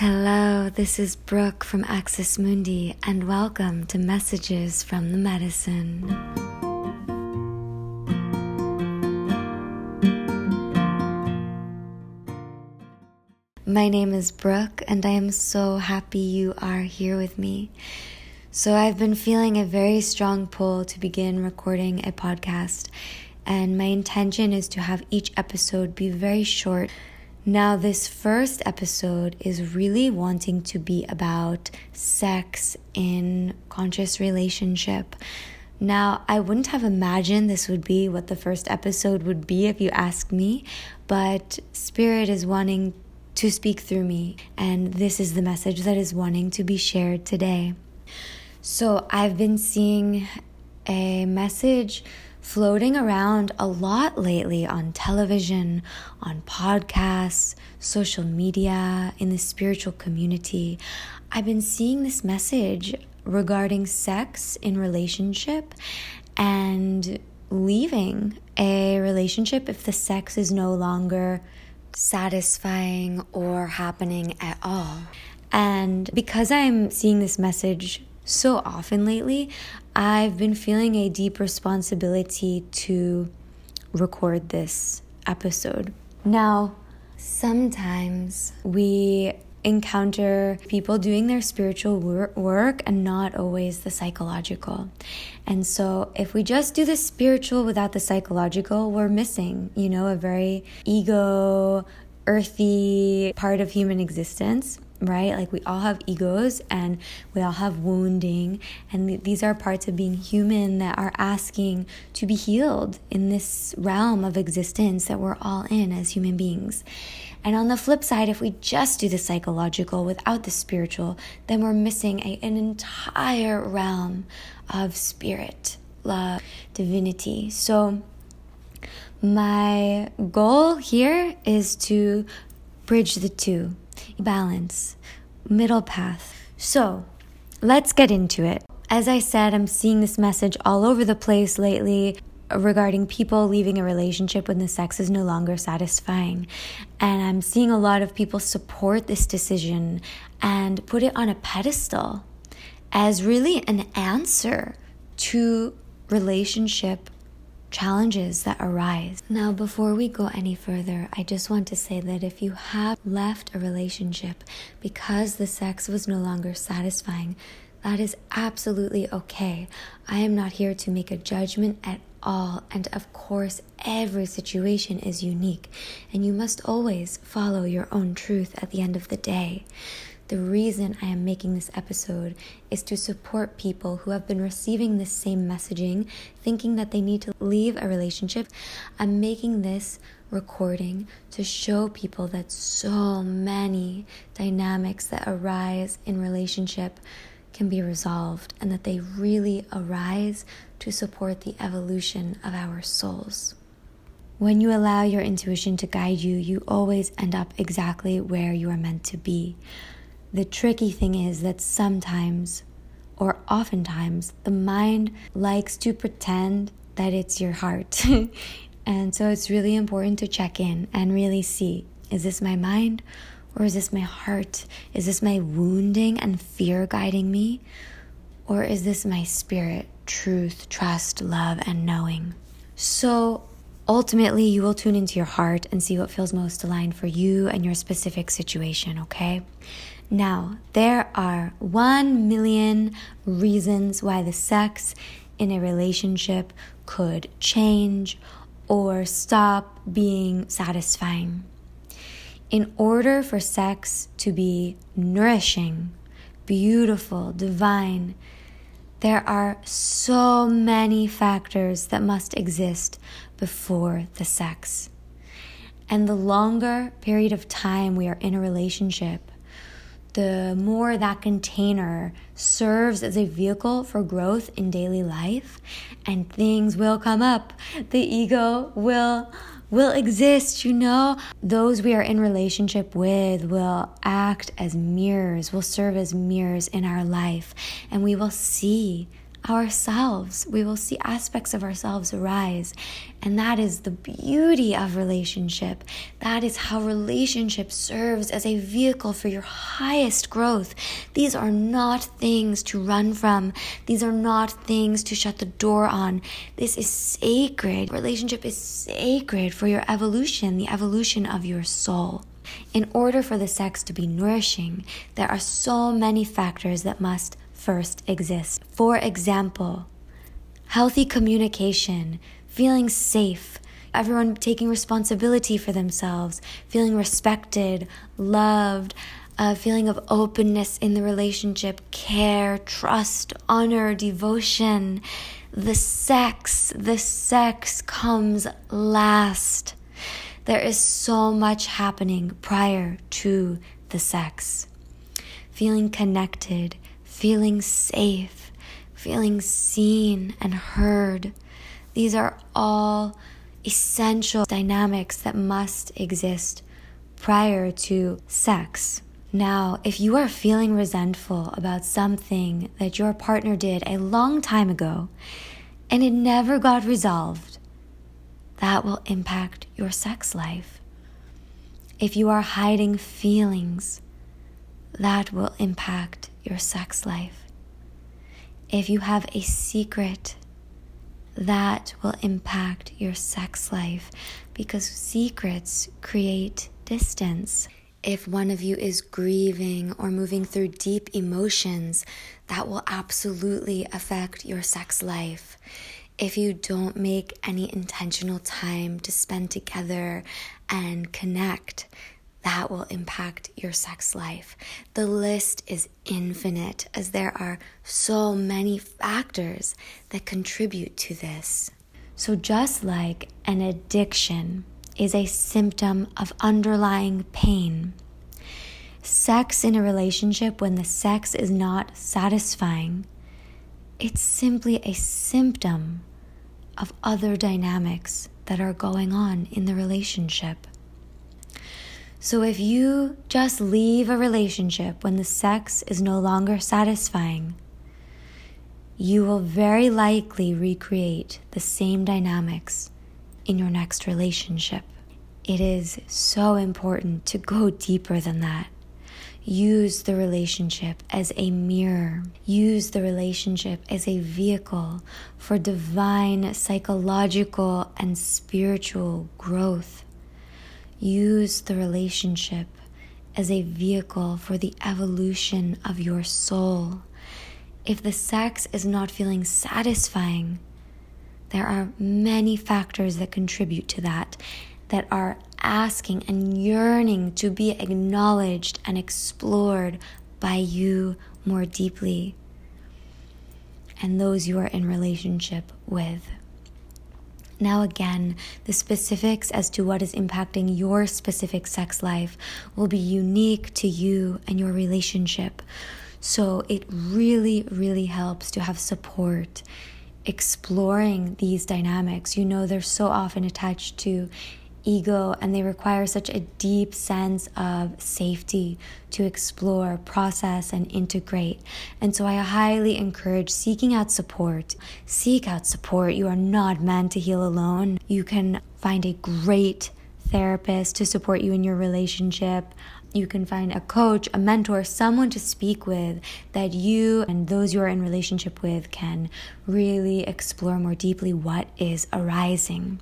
Hello, this is Brooke from Axis Mundi, and welcome to Messages from the Medicine. My name is Brooke, and I am so happy you are here with me. So, I've been feeling a very strong pull to begin recording a podcast, and my intention is to have each episode be very short now, this first episode is really wanting to be about sex in conscious relationship. Now, I wouldn't have imagined this would be what the first episode would be if you asked me, but Spirit is wanting to speak through me, and this is the message that is wanting to be shared today. So, I've been seeing a message floating around a lot lately on television, on podcasts, social media, in the spiritual community. I've been seeing this message regarding sex in relationship and leaving a relationship if the sex is no longer satisfying or happening at all. And because I'm seeing this message so often lately, I've been feeling a deep responsibility to record this episode. Now, sometimes we encounter people doing their spiritual work and not always the psychological. And so, if we just do the spiritual without the psychological, we're missing, you know, a very ego, earthy part of human existence right? Like we all have egos and we all have wounding, and th- these are parts of being human that are asking to be healed in this realm of existence that we're all in as human beings. And on the flip side, if we just do the psychological without the spiritual, then we're missing a, an entire realm of spirit, love, divinity. So, my goal here is to bridge the two balance, middle path. So let's get into it. As I said, I'm seeing this message all over the place lately regarding people leaving a relationship when the sex is no longer satisfying. And I'm seeing a lot of people support this decision and put it on a pedestal as really an answer to relationship challenges that arise. Now, before we go any further, I just want to say that if you have left a relationship because the sex was no longer satisfying, that is absolutely okay. I am not here to make a judgment at all, and of course, every situation is unique, and you must always follow your own truth at the end of the day. The reason I am making this episode is to support people who have been receiving this same messaging, thinking that they need to leave a relationship. I'm making this recording to show people that so many dynamics that arise in relationship can be resolved and that they really arise to support the evolution of our souls. When you allow your intuition to guide you, you always end up exactly where you are meant to be. The tricky thing is that sometimes, or oftentimes, the mind likes to pretend that it's your heart. and so it's really important to check in and really see is this my mind or is this my heart? Is this my wounding and fear guiding me? Or is this my spirit, truth, trust, love, and knowing? So ultimately, you will tune into your heart and see what feels most aligned for you and your specific situation, okay? Now, there are one million reasons why the sex in a relationship could change or stop being satisfying. In order for sex to be nourishing, beautiful, divine, there are so many factors that must exist before the sex. And the longer period of time we are in a relationship, the more that container serves as a vehicle for growth in daily life and things will come up. The ego will will exist you know? Those we are in relationship with will act as mirrors will serve as mirrors in our life and we will see ourselves. We will see aspects of ourselves arise. And that is the beauty of relationship. That is how relationship serves as a vehicle for your highest growth. These are not things to run from. These are not things to shut the door on. This is sacred. Relationship is sacred for your evolution, the evolution of your soul. In order for the sex to be nourishing, there are so many factors that must first exist. For example, healthy communication, feeling safe, everyone taking responsibility for themselves, feeling respected, loved, a feeling of openness in the relationship, care, trust, honor, devotion. The sex, the sex comes last. There is so much happening prior to the sex. Feeling connected, feeling safe, feeling seen and heard. These are all essential dynamics that must exist prior to sex. Now, if you are feeling resentful about something that your partner did a long time ago and it never got resolved, that will impact your sex life. If you are hiding feelings, that will impact your sex life. If you have a secret, that will impact your sex life because secrets create distance. If one of you is grieving or moving through deep emotions, that will absolutely affect your sex life. If you don't make any intentional time to spend together and connect, that will impact your sex life. The list is infinite as there are so many factors that contribute to this. So, just like an addiction is a symptom of underlying pain, sex in a relationship, when the sex is not satisfying, it's simply a symptom of other dynamics that are going on in the relationship. So if you just leave a relationship when the sex is no longer satisfying, you will very likely recreate the same dynamics in your next relationship. It is so important to go deeper than that. Use the relationship as a mirror. Use the relationship as a vehicle for divine psychological and spiritual growth. Use the relationship as a vehicle for the evolution of your soul. If the sex is not feeling satisfying, there are many factors that contribute to that, that are asking and yearning to be acknowledged and explored by you more deeply and those you are in relationship with. Now, again, the specifics as to what is impacting your specific sex life will be unique to you and your relationship. So, it really, really helps to have support exploring these dynamics. You know, they're so often attached to ego and they require such a deep sense of safety to explore, process, and integrate. And so I highly encourage seeking out support. Seek out support. You are not meant to heal alone. You can find a great therapist to support you in your relationship. You can find a coach, a mentor, someone to speak with that you and those you are in relationship with can really explore more deeply what is arising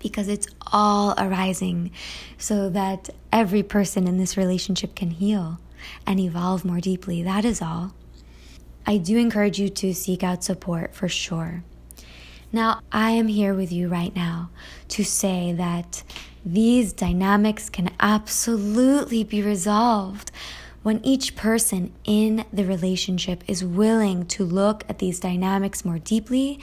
because it's all arising so that every person in this relationship can heal and evolve more deeply. That is all. I do encourage you to seek out support for sure. Now, I am here with you right now to say that these dynamics can absolutely be resolved when each person in the relationship is willing to look at these dynamics more deeply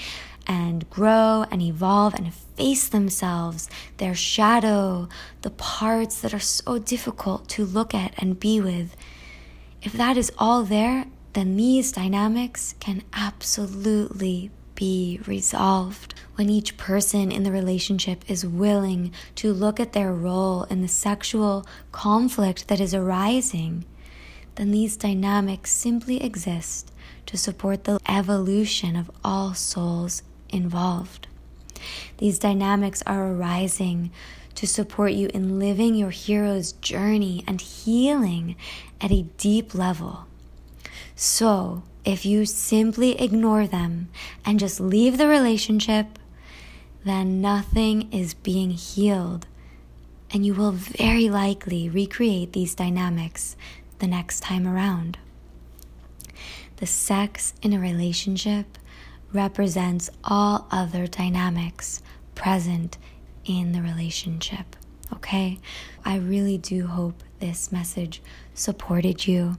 and grow and evolve and face themselves, their shadow, the parts that are so difficult to look at and be with. If that is all there, then these dynamics can absolutely be resolved. When each person in the relationship is willing to look at their role in the sexual conflict that is arising, then these dynamics simply exist to support the evolution of all souls involved. These dynamics are arising to support you in living your hero's journey and healing at a deep level. So, if you simply ignore them and just leave the relationship, then nothing is being healed. And you will very likely recreate these dynamics the next time around. The sex in a relationship represents all other dynamics present in the relationship. Okay? I really do hope this message supported you.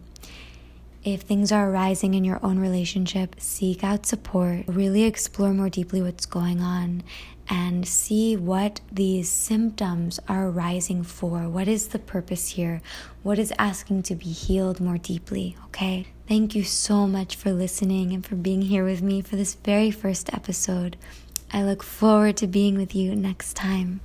If things are arising in your own relationship, seek out support. Really explore more deeply what's going on and see what these symptoms are arising for. What is the purpose here? What is asking to be healed more deeply? Okay? Thank you so much for listening and for being here with me for this very first episode. I look forward to being with you next time.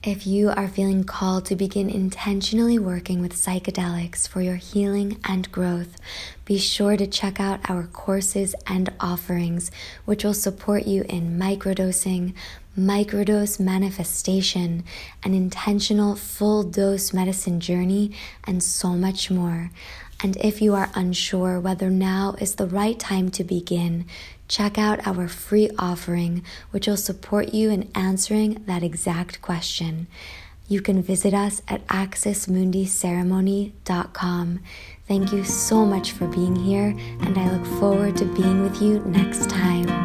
If you are feeling called to begin intentionally working with psychedelics for your healing and growth, be sure to check out our courses and offerings, which will support you in microdosing, microdose manifestation, an intentional full dose medicine journey, and so much more. And if you are unsure whether now is the right time to begin, check out our free offering, which will support you in answering that exact question. You can visit us at axismundiceremony.com. Thank you so much for being here, and I look forward to being with you next time.